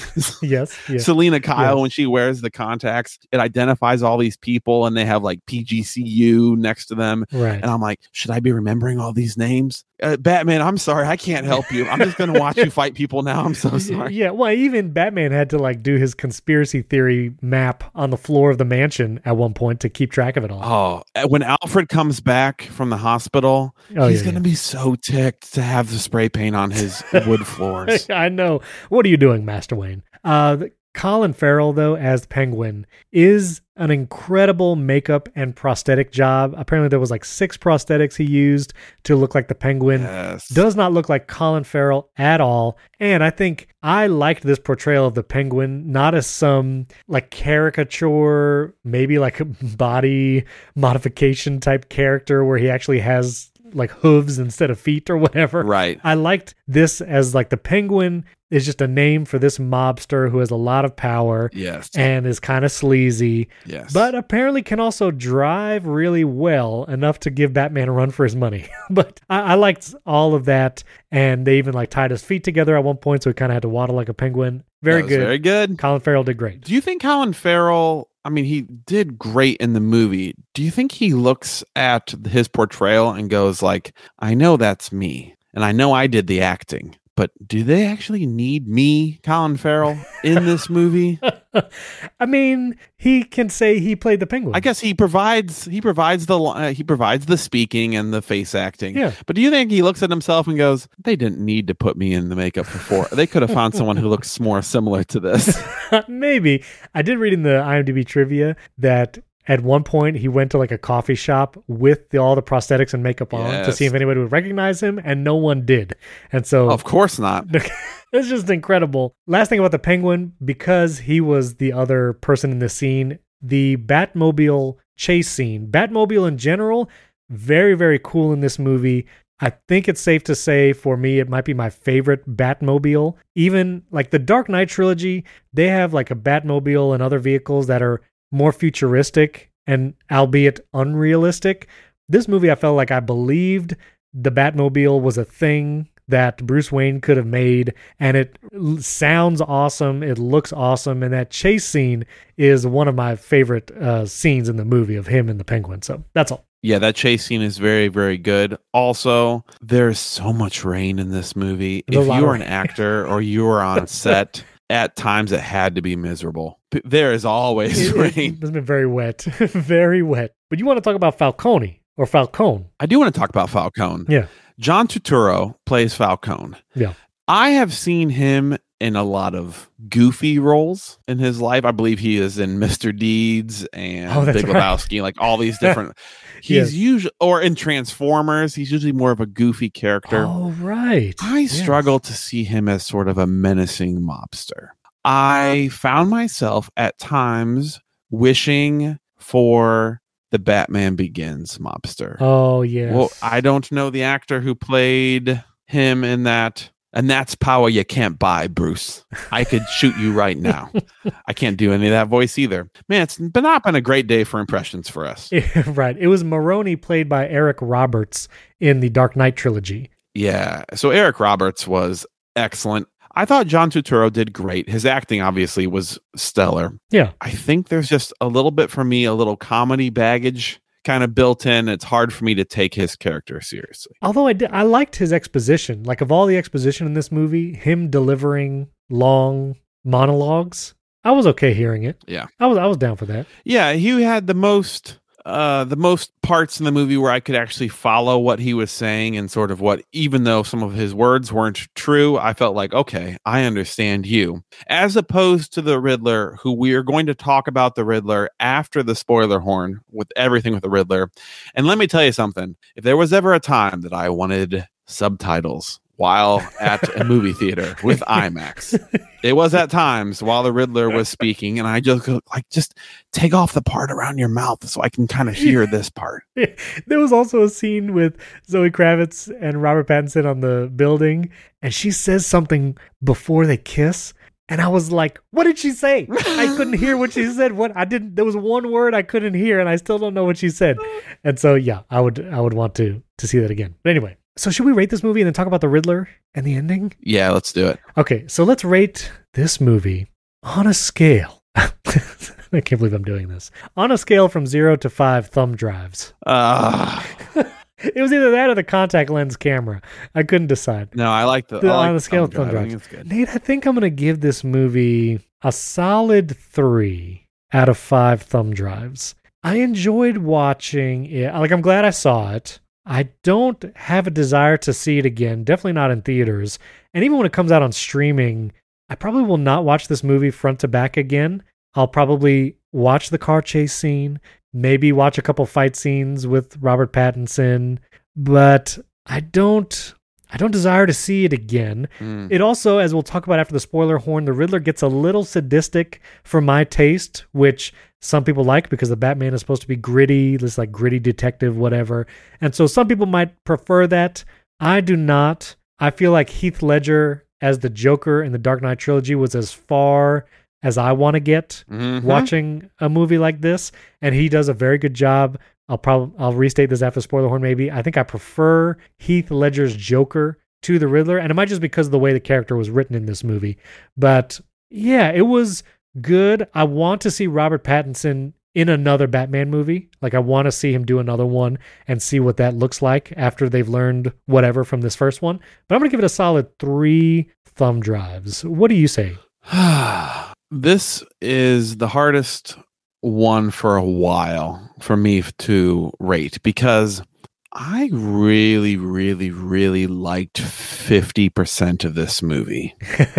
Yes yes selina kyle Yes. when she wears the contacts. It identifies all these people and they have like pgcu next to them. Right. And i'm like should i be remembering all these names uh, batman i'm sorry i can't help you i'm just gonna watch you fight people now i'm so sorry Yeah, well, even Batman had to like do his conspiracy theory map on the floor of the mansion at one point to keep track of it all. Oh, uh, when Alfred comes back from the hospital, Oh, he's yeah, gonna be so ticked to have the spray paint on his wood floors. I know. What are you doing, Master Wayne? Uh, Colin Farrell, though, as Penguin, is an incredible makeup and prosthetic job. Apparently, there was like six prosthetics he used to look like the Penguin. Yes. Does not look like Colin Farrell at all. And I think I liked this portrayal of the penguin, not as some like caricature, maybe like a body modification type character where he actually has like hooves instead of feet or whatever. right. I liked this as like the penguin is just a name for this mobster who has a lot of power Yes. and is kind of sleazy, yes. but apparently can also drive really well enough to give Batman a run for his money. but I, I liked all of that, and they even like tied his feet together at one point, so he kind of had to waddle like a penguin. Very good. Very good. Colin Farrell did great. Do you think Colin Farrell? I mean, he did great in the movie. Do you think he looks at his portrayal and goes like, "I know that's me, and I know I did the acting." But do they actually need me, Colin Farrell, in this movie? I mean, he can say he played the penguin. I guess he provides he provides the uh, he provides the speaking and the face acting. Yeah. But do you think he looks at himself and goes, "They didn't need to put me in the makeup before. They could have found someone who looks more similar to this." Maybe. I did read in the IMDb trivia that at one point he went to like a coffee shop with the, all the prosthetics and makeup on to see if anybody would recognize him, and no one did. And so of course not. It's just incredible. Last thing about the penguin, because he was the other person in the scene, the Batmobile chase scene, Batmobile in general, very, very cool in this movie. I think it's safe to say for me, it might be my favorite Batmobile. Even like the Dark Knight trilogy, they have like a Batmobile and other vehicles that are more futuristic and albeit unrealistic. This movie, I felt like I believed the Batmobile was a thing that Bruce Wayne could have made, and it sounds awesome. It looks awesome, and that chase scene is one of my favorite uh, scenes in the movie of him and the Penguin. So that's all. Yeah, that chase scene is very, very good. Also, there's so much rain in this movie. There's if you were an actor or you were on set, at times it had to be miserable. There is always rain. It, rain. has been very wet, very wet. But you want to talk about Falcone or Falcone? I do want to talk about Falcone. Yeah. John Turturro plays Falcone. Yeah. I have seen him in a lot of goofy roles in his life. I believe he is in Mr. Deeds and Oh, Big right. Lebowski, like all these different. He's usually, or in Transformers, he's usually more of a goofy character. Oh, right. I Yes. struggle to see him as sort of a menacing mobster. I found myself at times wishing for the Batman Begins mobster. Oh yeah. Well, I don't know the actor who played him in that. And that's power you can't buy, Bruce. I could shoot you right now. I can't do any of that voice either. Man, it's been not been a great day for impressions for us. right. It was Maroni played by Eric Roberts in the Dark Knight trilogy. Yeah. So Eric Roberts was excellent. I thought John Turturro did great. His acting obviously was stellar. Yeah. I think there's just a little bit for me, a little comedy baggage kind of built in. It's hard for me to take his character seriously. Although I did, I liked his exposition. Like of all the exposition in this movie, him delivering long monologues, I was okay hearing it. Yeah. I was I was down for that. Yeah, he had the most uh the most parts in the movie where I could actually follow what he was saying and sort of what even though some of his words weren't true, I felt like okay, I understand you. As opposed to the Riddler who we are going to talk about the Riddler after the spoiler horn with everything with the Riddler. And let me tell you something. If there was ever a time that I wanted subtitles while at a movie theater with IMAX. It was at times while the Riddler was speaking, and I just go, like just take off the part around your mouth so I can kind of hear this part. there was also a scene with Zoe Kravitz and Robert Pattinson on the building, and she says something before they kiss. And I was like, what did she say? I couldn't hear what she said. What I didn't there was one word I couldn't hear, and I still don't know what she said. And so yeah, I would I would want to to see that again. But anyway, so should we rate this movie and then talk about the Riddler and the ending? Yeah, let's do it. Okay, so let's rate this movie on a scale. I can't believe I'm doing this. On a scale from zero to five thumb drives. Uh, it was either that or the contact lens camera. I couldn't decide. no, I like the, The- I like on the scale thumb thumb drive. I drives. good. Nate, I think I'm going to give this movie a solid three out of five thumb drives. I enjoyed watching it. Like, I'm glad I saw it. I don't have a desire to see it again, definitely not in theaters. And even when it comes out on streaming, I probably will not watch this movie front to back again. I'll probably watch the car chase scene, maybe watch a couple fight scenes with Robert Pattinson, but I don't I don't desire to see it again. Mm. It also, as we'll talk about after the spoiler horn, the Riddler gets a little sadistic for my taste, which some people like because the Batman is supposed to be gritty, this like gritty detective, whatever. And so some people might prefer that. I do not. I feel like Heath Ledger as the Joker in the Dark Knight trilogy was as far as I want to get Mhm. watching a movie like this, and he does a very good job. I'll probably I'll restate this after spoiler horn. Maybe I think I prefer Heath Ledger's Joker to the Riddler, and it might just because of the way the character was written in this movie. But yeah, it was good. I want to see Robert Pattinson in another Batman movie. Like I want to see him do another one and see what that looks like after they've learned whatever from this first one. But I'm gonna give it a solid three thumb drives. What do you say? this is the hardest one for a while for me to rate because I really, really, really liked 50% of this movie.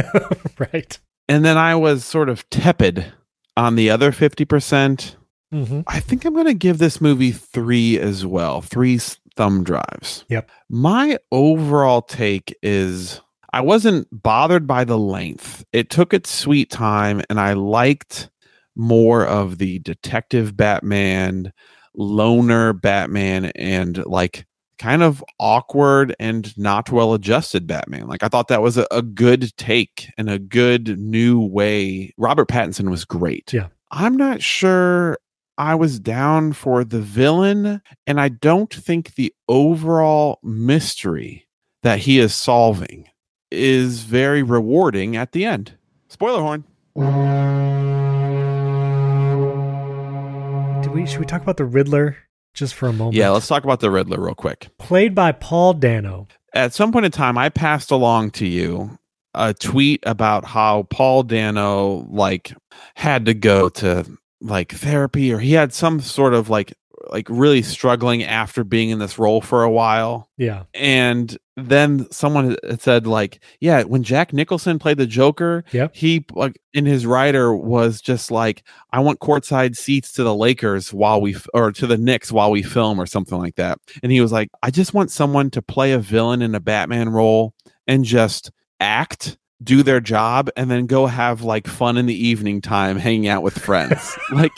right. And then I was sort of tepid on the other 50%. hmm I think I'm going to give this movie three as well. Three thumb drives. Yep. My overall take is I wasn't bothered by the length. It took its sweet time, and I liked more of the detective Batman, loner Batman, and like kind of awkward and not well adjusted Batman. Like I thought that was a, a good take and a good new way. Robert Pattinson was great. Yeah. I'm not sure I was down for the villain, and I don't think the overall mystery that he is solving is very rewarding at the end. Spoiler horn. Do we should we talk about the Riddler just for a moment? Yeah, let's talk about the Riddler real quick. Played by Paul Dano. At some point in time, I passed along to you a tweet about how Paul Dano like had to go to like therapy or he had some sort of like like really struggling after being in this role for a while. Yeah. and then someone said like yeah when jack nicholson played the joker Yep. he like in his writer was just like i want courtside seats to the lakers while we f- or to the knicks while we film or something like that and he was like i just want someone to play a villain in a batman role and just act do their job and then go have like fun in the evening time hanging out with friends like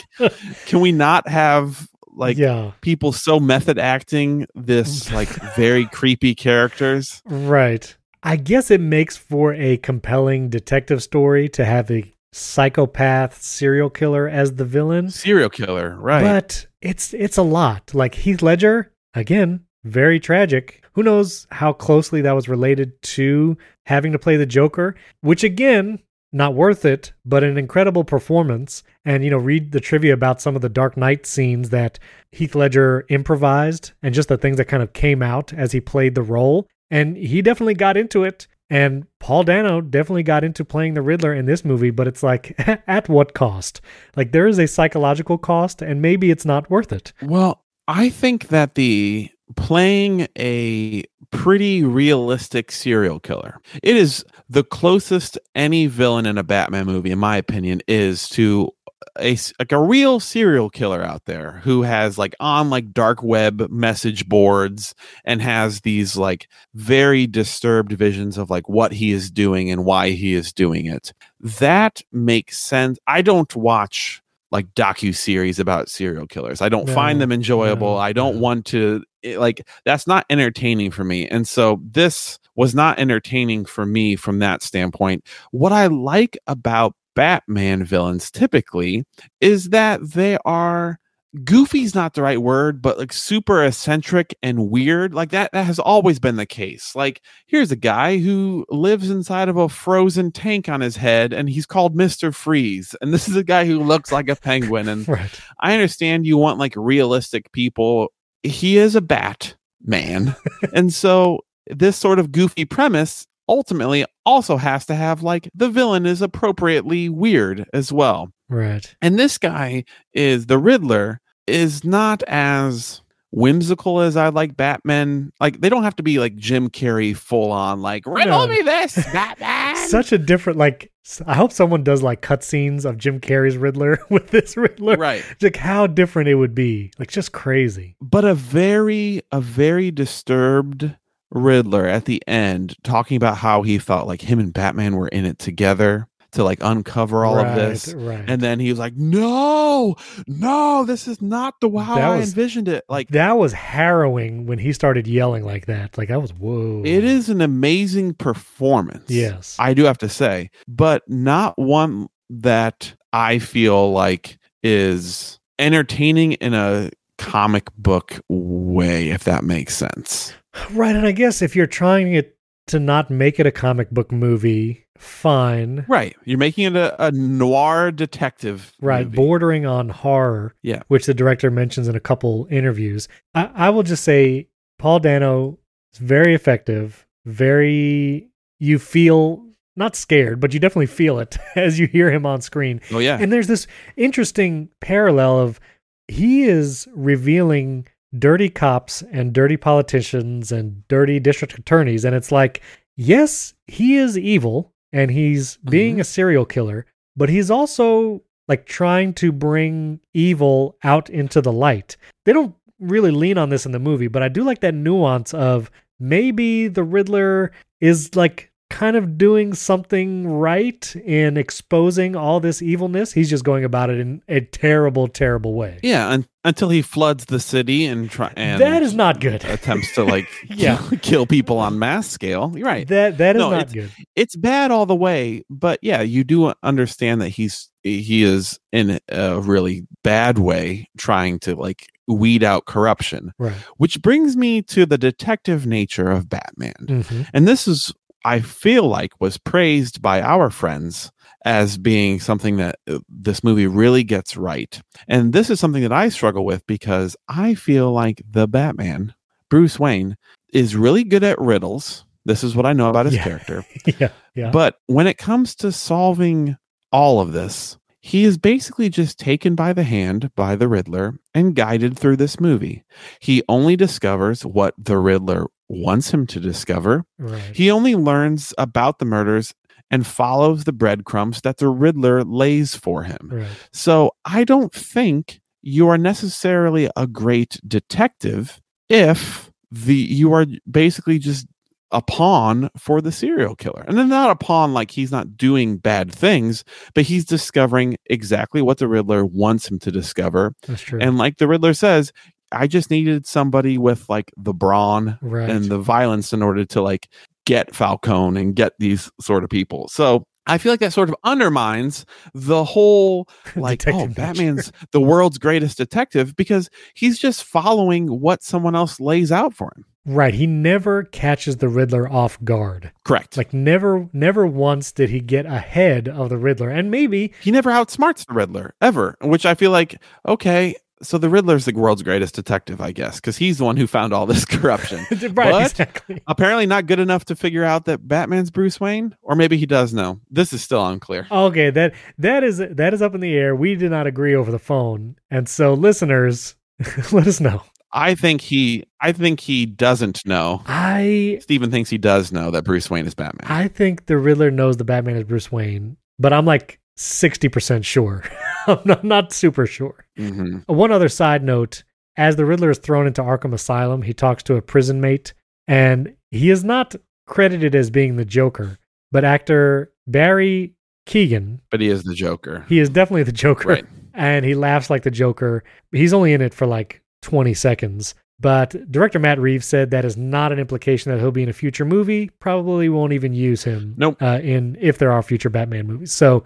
can we not have like yeah, people so method acting this like very creepy characters. right. I guess it makes for a compelling detective story to have a psychopath serial killer as the villain. Serial killer, right? But it's it's a lot. Like Heath Ledger, again, very tragic. Who knows how closely that was related to having to play the Joker, which again, not worth it, but an incredible performance. And you know, read the trivia about some of the Dark Knight scenes that Heath Ledger improvised and just the things that kind of came out as he played the role. And he definitely got into it. And Paul Dano definitely got into playing the Riddler in this movie, but it's like, at what cost? Like, there is a psychological cost, and maybe it's not worth it. Well, I think that the playing a pretty realistic serial killer, it is the closest any villain in a Batman movie, in my opinion, is to a like a real serial killer out there who has like on like dark web message boards and has these like very disturbed visions of like what he is doing and why he is doing it. That makes sense. I don't watch like docu series about serial killers. I don't find them enjoyable. I don't want to it- like that's not entertaining for me. And so this was not entertaining for me from that standpoint. What I like about Batman villains typically is that they are goofy's not the right word but like super eccentric and weird like that that has always been the case like here's a guy who lives inside of a frozen tank on his head and he's called Mr. Freeze and this is a guy who looks like a penguin and Right. I understand you want like realistic people. He is a bat man. and so this sort of goofy premise ultimately also has to have like the villain is appropriately weird as well. Right. And this guy is the Riddler is not as whimsical as I like Batman. Like they don't have to be like Jim Carrey full on like riddle No. me this Batman. Such a different, like, I hope someone does like cutscenes of Jim Carrey's Riddler with this Riddler. right. Like, how different it would be. Like, just crazy. but a very a very disturbed riddler at the end talking about how he felt like him and batman were in it together to like uncover all right, of this Right. and then he was like no no this is not the That i was- envisioned it like that was harrowing when he started yelling like that. Like, that was, whoa. it is an amazing performance Yes. i do have to say but not one that i feel like is entertaining in a comic book way if that makes sense Right, and I guess if you're trying it to not make it a comic book movie, fine. Right. You're making it a, a noir detective. Right, movie. bordering on horror. Yeah. Which the director mentions in a couple interviews. I, I will just say Paul Dano is very effective, very you feel not scared, but you definitely feel it as you hear him on screen. Oh yeah. And there's this interesting parallel of he is revealing dirty cops and dirty politicians and dirty district attorneys. And it's like, yes, he is evil and he's being Mhm. a serial killer, but he's also like trying to bring evil out into the light. They don't really lean on this in the movie, but I do like that nuance of maybe the Riddler is like kind of doing something right in exposing all this evilness. He's just going about it in a terrible, terrible way. yeah. Un- until he floods the city and try and that is not good. attempts to like Yeah. kill, kill people on mass scale. You're right. That that is No, not good. It's bad all the way, but yeah, you do understand that he's he is in a really bad way trying to like weed out corruption, Right. which brings me to the detective nature of Batman. Mhm. And this is, I feel like, was praised by our friends as being something that uh, this movie really gets right. And this is something that I struggle with because I feel like the Batman, Bruce Wayne, is really good at riddles. This is what I know about his Yeah. character. Yeah. Yeah. But when it comes to solving all of this, he is basically just taken by the hand by the Riddler and guided through this movie. He only discovers what the Riddler wants him to discover. right. He only learns about the murders and follows the breadcrumbs that the Riddler lays for him. right. So I don't think you are necessarily a great detective if the you are basically just a pawn for the serial killer. And then not a pawn like he's not doing bad things, but he's discovering exactly what the Riddler wants him to discover. That's true. And like the Riddler says, I just needed somebody with like the brawn right. and the violence in order to like get Falcone and get these sort of people. So I feel like that sort of undermines the whole like oh nature. Batman's the world's greatest detective because he's just following what someone else lays out for him. right. He never catches the Riddler off guard. Correct. Like never never once did he get ahead of the Riddler. And maybe he never outsmarts the Riddler ever, which I feel like okay, so the Riddler's the world's greatest detective, I guess, because he's the one who found all this corruption. right, But- exactly. Apparently, not good enough to figure out that Batman's Bruce Wayne, or maybe he does know. This is still unclear. Okay, that that is that is up in the air. We did not agree over the phone. And so listeners, let us know. I think he, I think he doesn't know. I Stephen thinks he does know that Bruce Wayne is Batman. I think the Riddler knows the Batman is Bruce Wayne, but I'm like 60% sure. I'm not, super sure. hmm One other side note as the Riddler is thrown into Arkham Asylum, he talks to a prison mate, and he is not credited as being the Joker, but actor Barry Keoghan, But he is the Joker. he is definitely the Joker, Right. and he laughs like the Joker. He's only in it for like 20 seconds. But director Matt Reeves said that is not an implication that he'll be in a future movie. Probably won't even use him Nope. uh, in if there are future Batman movies. So,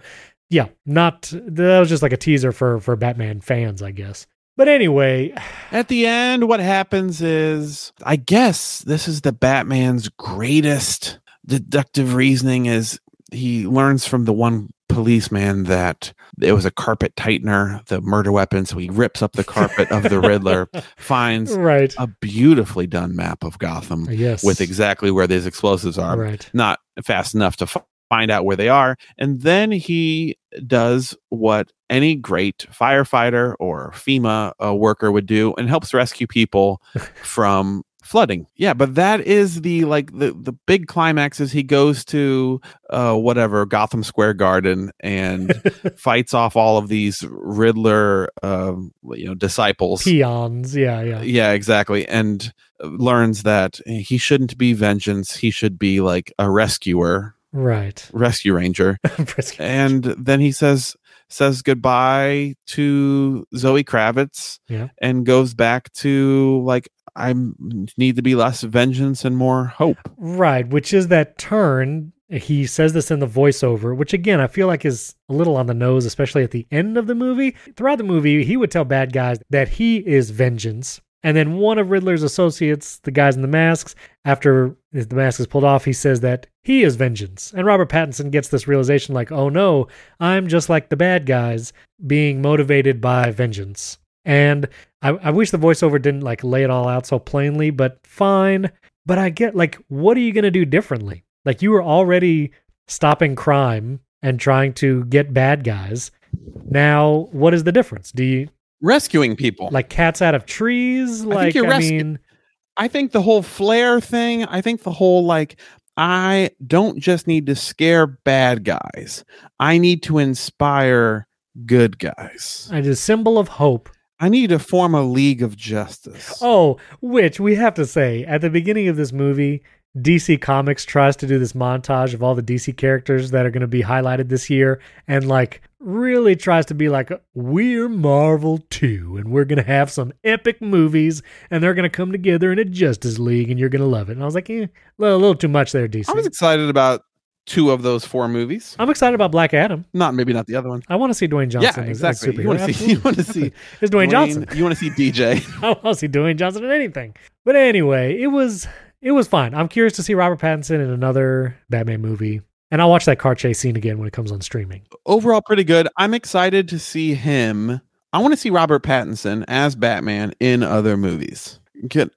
yeah, not that was just like a teaser for for Batman fans, I guess. But anyway, At the end, what happens is, I guess this is the Batman's greatest deductive reasoning is he learns from the one policeman that it was a carpet tightener, the murder weapon. So he rips up the carpet of the Riddler, finds right? a beautifully done map of Gotham yes, with exactly where these explosives are. right. Not fast enough to find out where they are. And then he does what any great firefighter or FEMA uh, worker would do and helps rescue people from flooding. Yeah, but that is the like the the big climax is he goes to uh whatever Gotham Square Garden and fights off all of these Riddler um you know disciples. Peons, yeah, yeah, Yeah, exactly. And learns that he shouldn't be vengeance. He should be like a rescuer, right. rescue ranger. And then he says says goodbye to Zoe Kravitz Yeah. and goes back to like I need to be less vengeance and more hope. Right, which is that turn. He says this in the voiceover, which again I feel like is a little on the nose, especially at the end of the movie. Throughout the movie, he would tell bad guys that he is vengeance. And then one of Riddler's associates, the guys in the masks, after the mask is pulled off, he says that he is vengeance. And Robert Pattinson gets this realization like, oh no, I'm just like the bad guys being motivated by vengeance. And I, I wish the voiceover didn't like lay it all out so plainly, but fine. But I get like, what are you going to do differently? Like, you were already stopping crime and trying to get bad guys. Now, what is the difference? Do you Rescuing people. like cats out of trees? Like, you're I rescu- mean, I think the whole flare thing, I think the whole like I don't just need to scare bad guys. I need to inspire good guys. is a symbol of hope. I need to form a league of justice. Oh, which we have to say at the beginning of this movie, DC Comics tries to do this montage of all the DC characters that are going to be highlighted this year and like really tries to be like, we're Marvel too, and we're going to have some epic movies and they're going to come together in a Justice League and you're going to love it. And I was like, eh, a little, a little too much there, DC. I was excited about two of those four movies. I'm excited about Black Adam. Not maybe not the other one. I want to see Dwayne Johnson yeah, as, as exactly. superhero. You want to see you want to see It's Dwayne, Johnson. You want to see DJ. I want to see Dwayne Johnson in anything. But anyway, it was it was fine. I'm curious to see Robert Pattinson in another Batman movie, and I'll watch that car chase scene again when it comes on streaming. Overall pretty good. I'm excited to see him. I want to see Robert Pattinson as Batman in other movies.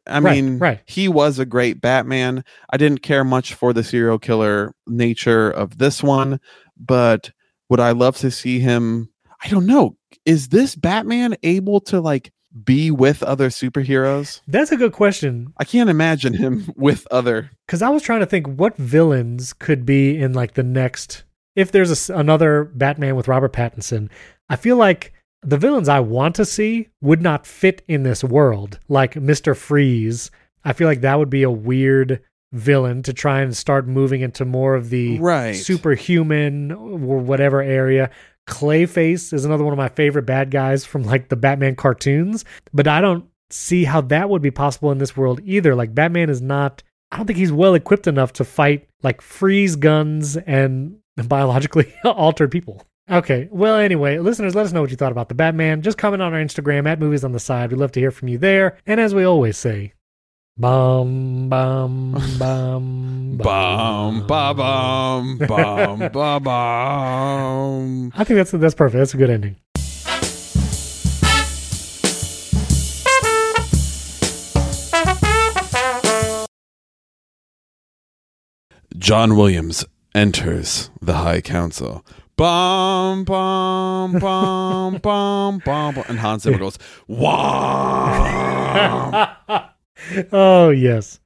I Right, mean, right. he was a great Batman. I didn't care much for the serial killer nature of this one, but would I love to see him? I don't know. Is this Batman able to like be with other superheroes? That's a good question I can't imagine him with other. because I was trying to think what villains could be in like the next. If there's a another Batman with Robert Pattinson, I feel like the villains I want to see would not fit in this world, like Mister Freeze. I feel like that would be a weird villain to try and start moving into more of the Right. superhuman or whatever area. Clayface is another one of my favorite bad guys from like the Batman cartoons, but I don't see how that would be possible in this world either. Like Batman is not I don't think he's well equipped enough to fight like freeze guns and biologically altered people. Okay. Well, anyway, listeners, let us know what you thought about the Batman. Just comment on our Instagram at Movies on the Side. We'd love to hear from you there. And as we always say, bum bum bum Bum ba bum bum ba bum. I think that's that's perfect. That's a good ending. John Williams enters the High Council. Bum bum bum bum bum, bum. and Hans Zimmer goes, "Wow!" oh yes.